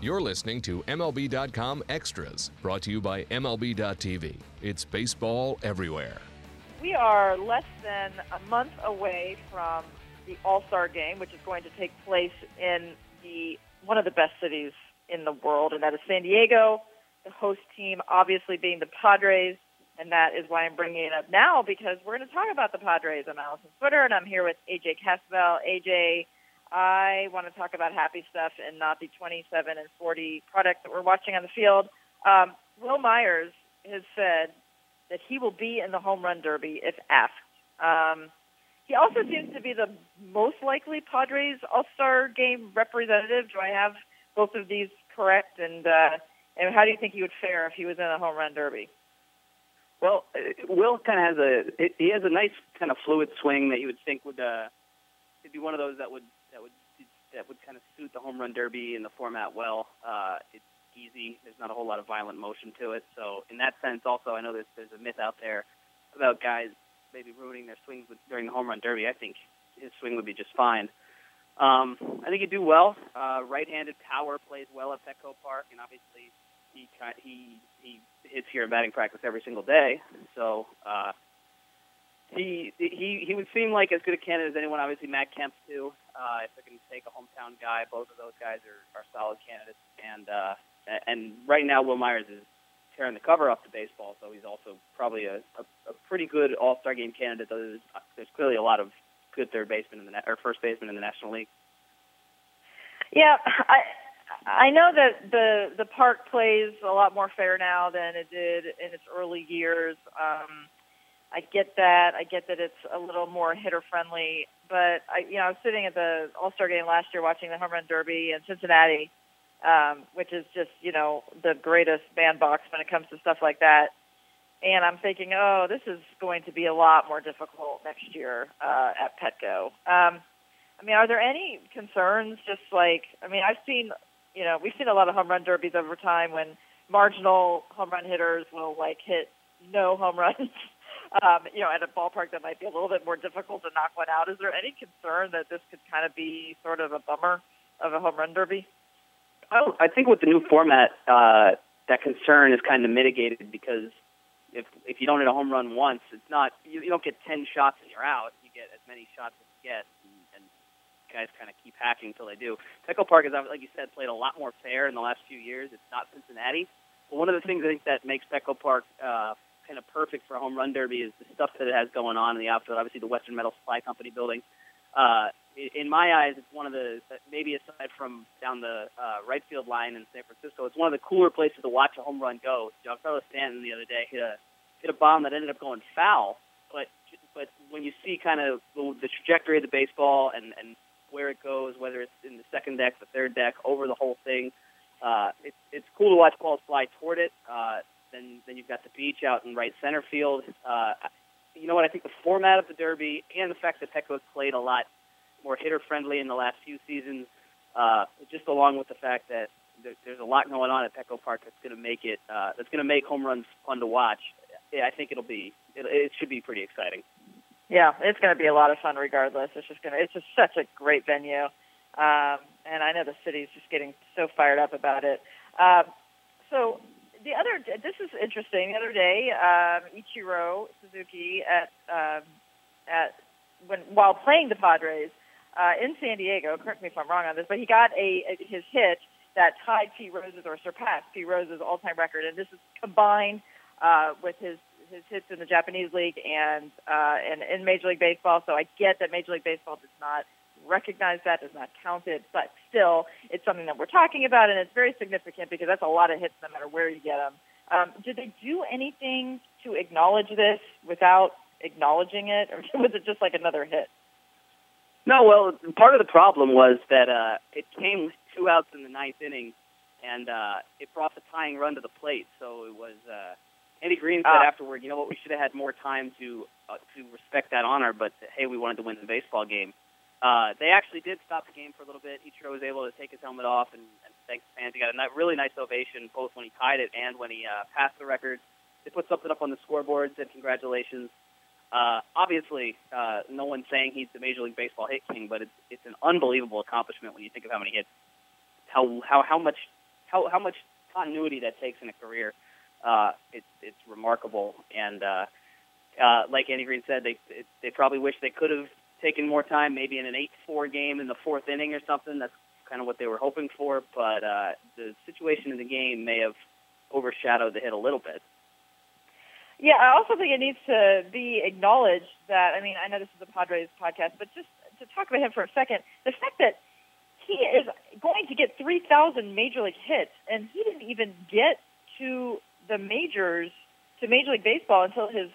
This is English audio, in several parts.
You're listening to MLB.com Extras, brought to you by MLB.tv. It's baseball everywhere. We are less than a month away from the All Star Game, which is going to take place in the one of the best cities in the world, and that is San Diego. The host team, obviously, being the Padres, and that is why I'm bringing it up now because we're going to talk about the Padres. I'm Alyson Footer, and I'm here with AJ Cassavell. AJ, I want to talk about happy stuff and not the 27 and 40 product that we're watching on the field. Um, Wil Myers has said that he will be in the home run derby if asked. Um, he also seems to be the most likely Padres All Star Game representative. Do I have both of these correct? And uh, and how do you think he would fare if he was in a home run derby? Well, uh, Wil kind of has a he has a nice kind of fluid swing that you would think would uh, he'd be one of those that would that would kind of suit the home run derby and the format well. Uh, it's easy. There's not a whole lot of violent motion to it. So in that sense, also I know there's there's a myth out there about guys maybe ruining their swings with, during the home run derby. I think his swing would be just fine. Um, I think he'd do well. Uh, right-handed power plays well at Petco Park, and obviously he he he hits here in batting practice every single day. So uh, he he he would seem like as good a candidate as anyone. Obviously, Matt Kemp too. Uh, if going to take a hometown guy, both of those guys are, are solid candidates. And uh, and right now, Wil Myers is tearing the cover off the baseball, so he's also probably a, a, a pretty good All Star game candidate. Though there's, there's clearly a lot of good third baseman in the or first baseman in the National League. Yeah, I I know that the the park plays a lot more fair now than it did in its early years. Um, I get that. I get that it's a little more hitter friendly. But I, you know, I was sitting at the All Star game last year watching the home run derby in Cincinnati, um, which is just you know the greatest bandbox when it comes to stuff like that. And I'm thinking, oh, this is going to be a lot more difficult next year uh, at Petco. Um, I mean, are there any concerns? Just like, I mean, I've seen, you know, we've seen a lot of home run derbies over time when marginal home run hitters will like hit no home runs um, you know, at a ballpark that might be a little bit more difficult to knock one out. Is there any concern that this could kind of be sort of a bummer of a home run derby? Oh, I think with the new format, uh, that concern is kind of mitigated because if if you don't hit a home run once, it's not you, you don't get ten shots and you're out. You get as many shots as you get, and, and guys kind of keep hacking until they do. Petco Park has, like you said, played a lot more fair in the last few years. It's not Cincinnati. One of the things I think that makes Petco Park uh, kind of perfect for a home run derby is the stuff that it has going on in the outfield. Obviously, the Western Metal Supply Company building. Uh, in my eyes, it's one of the maybe aside from down the uh, right field line in San Francisco, it's one of the cooler places to watch a home run go. Giancarlo Stanton the other day hit a hit a bomb that ended up going foul, but but when you see kind of the, trajectory of the baseball and and where it goes, whether it's in the second deck, the third deck, over the whole thing, uh, it's it's cool to watch balls fly toward it. Uh, then then you've got the beach out in right center field. Uh, you know what? I think the format of the Derby and the fact that Petco's played a lot more hitter friendly in the last few seasons, uh, just along with the fact that there, there's a lot going on at Petco Park that's going to make it uh, that's going to make home runs fun to watch. Yeah, I think it'll be it, it should be pretty exciting. Yeah, it's going to be a lot of fun regardless. It's just going to it's just such a great venue, um, and I know the city's just getting so fired up about it. Um, so the other this is interesting. The other day, um, Ichiro Suzuki at um, at when while playing the Padres uh, in San Diego. Correct me if I'm wrong on this, but he got a, a his hit that tied Pete Rose's or surpassed Pete Rose's all-time record, and this is combined uh, with his his hits in the Japanese league and uh, and in Major League Baseball. So I get that Major League Baseball does not recognize that, does not count it, but still, it's something that we're talking about, and it's very significant because that's a lot of hits no matter where you get them. Um, did they do anything to acknowledge this without acknowledging it, or was it just like another hit? No, well, part of the problem was that uh, it came two outs in the ninth inning, and uh, it brought the tying run to the plate. So it was uh, Andy Green said ah. afterward, you know what, we should have had more time to uh, to respect that honor, but hey, we wanted to win the baseball game. Uh, they actually did stop the game for a little bit. Ichiro was able to take his helmet off and, and thank the fans. He got a really nice ovation both when he tied it and when he uh, passed the record. They put something up on the scoreboard, said congratulations. Uh, obviously, uh, no one's saying he's the Major League Baseball hit king, but it's it's an unbelievable accomplishment when you think of how many hits, how how how much how how much continuity that takes in a career. Uh, it's it's remarkable, and uh, uh, like Andy Green said, they they probably wish they could have taken more time, maybe in an eight-four game in the fourth inning or something. That's kind of what they were hoping for, but uh, the situation in the game may have overshadowed the hit a little bit. Yeah, I also think it needs to be acknowledged that I mean I know this is a Padres podcast, but just to talk about him for a second, the fact that he is going to get 3,000 major league hits, and he didn't even get to the majors, to Major League Baseball until his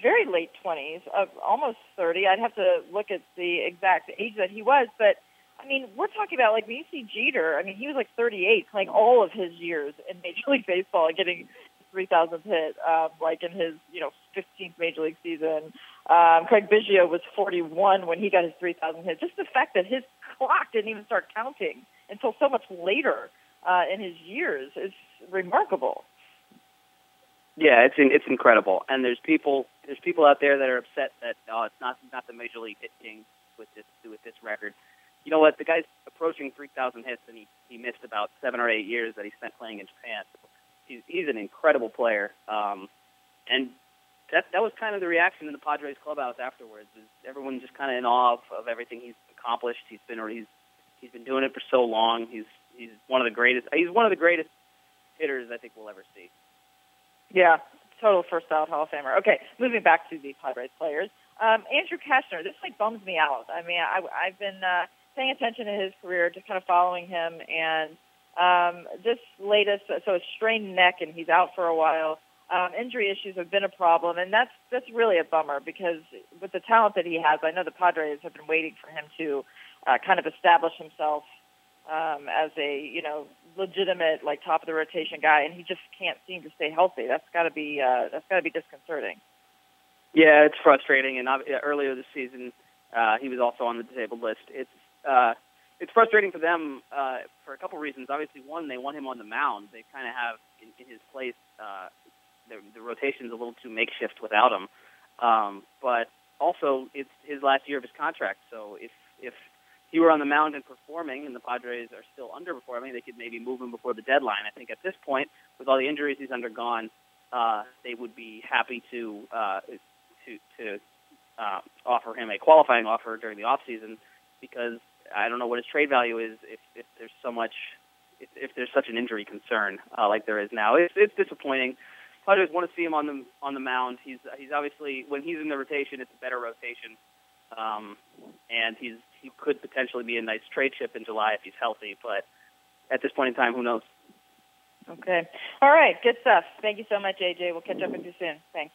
very late 20s, of almost 30. I'd have to look at the exact age that he was, but I mean, we're talking about like when you see Jeter. I mean, he was like 38, playing all of his years in Major League Baseball and getting 3,000th hit, um, like in his you know 15th Major League season. Um, Craig Biggio was 41 when he got his 3,000 hit. Just the fact that his clock didn't even start counting until so much later uh, in his years is remarkable. Yeah, it's in, it's incredible, and there's people there's people out there that are upset that oh, it's not not the major league hit king with this with this record. You know what? The guy's approaching 3,000 hits, and he he missed about seven or eight years that he spent playing in Japan. He's he's an incredible player, um, and that that was kind of the reaction in the Padres clubhouse afterwards. Is everyone just kind of in awe of, of everything he's accomplished? He's been he's he's been doing it for so long. He's he's one of the greatest. He's one of the greatest hitters I think we'll ever see. Yeah, total first ballot Hall of Famer. Okay, moving back to the Padres players. Um, Andrew Cashner, this like bums me out. I mean, I, I've been uh, paying attention to his career, just kind of following him, and um, this latest, so a strained neck, and he's out for a while. Um, injury issues have been a problem, and that's that's really a bummer because with the talent that he has, I know the Padres have been waiting for him to uh, kind of establish himself um, as a you know legitimate like top of the rotation guy, and he just can't seem to stay healthy. That's got to be uh, that's got to be disconcerting. Yeah, it's frustrating. And uh, earlier this season, uh, he was also on the disabled list. It's uh, it's frustrating for them uh, for a couple reasons. Obviously, one, they want him on the mound. They kind of have in, in his place. Uh, the, the rotation's a little too makeshift without him. Um, but also, it's his last year of his contract. So if if he were on the mound and performing, and the Padres are still underperforming, they could maybe move him before the deadline. I think at this point, with all the injuries he's undergone, uh, they would be happy to uh, to to uh, offer him a qualifying offer during the off season because I don't know what his trade value is if if there's so much if, if there's such an injury concern uh, like there is now. It's it's disappointing. Padres want to see him on the on the mound. He's he's obviously when he's in the rotation, it's a better rotation, um, and he's he could potentially be a nice trade chip in July if he's healthy. But at this point in time, who knows? Okay. All right. Good stuff. Thank you so much, AJ. We'll catch up with you soon. Thanks.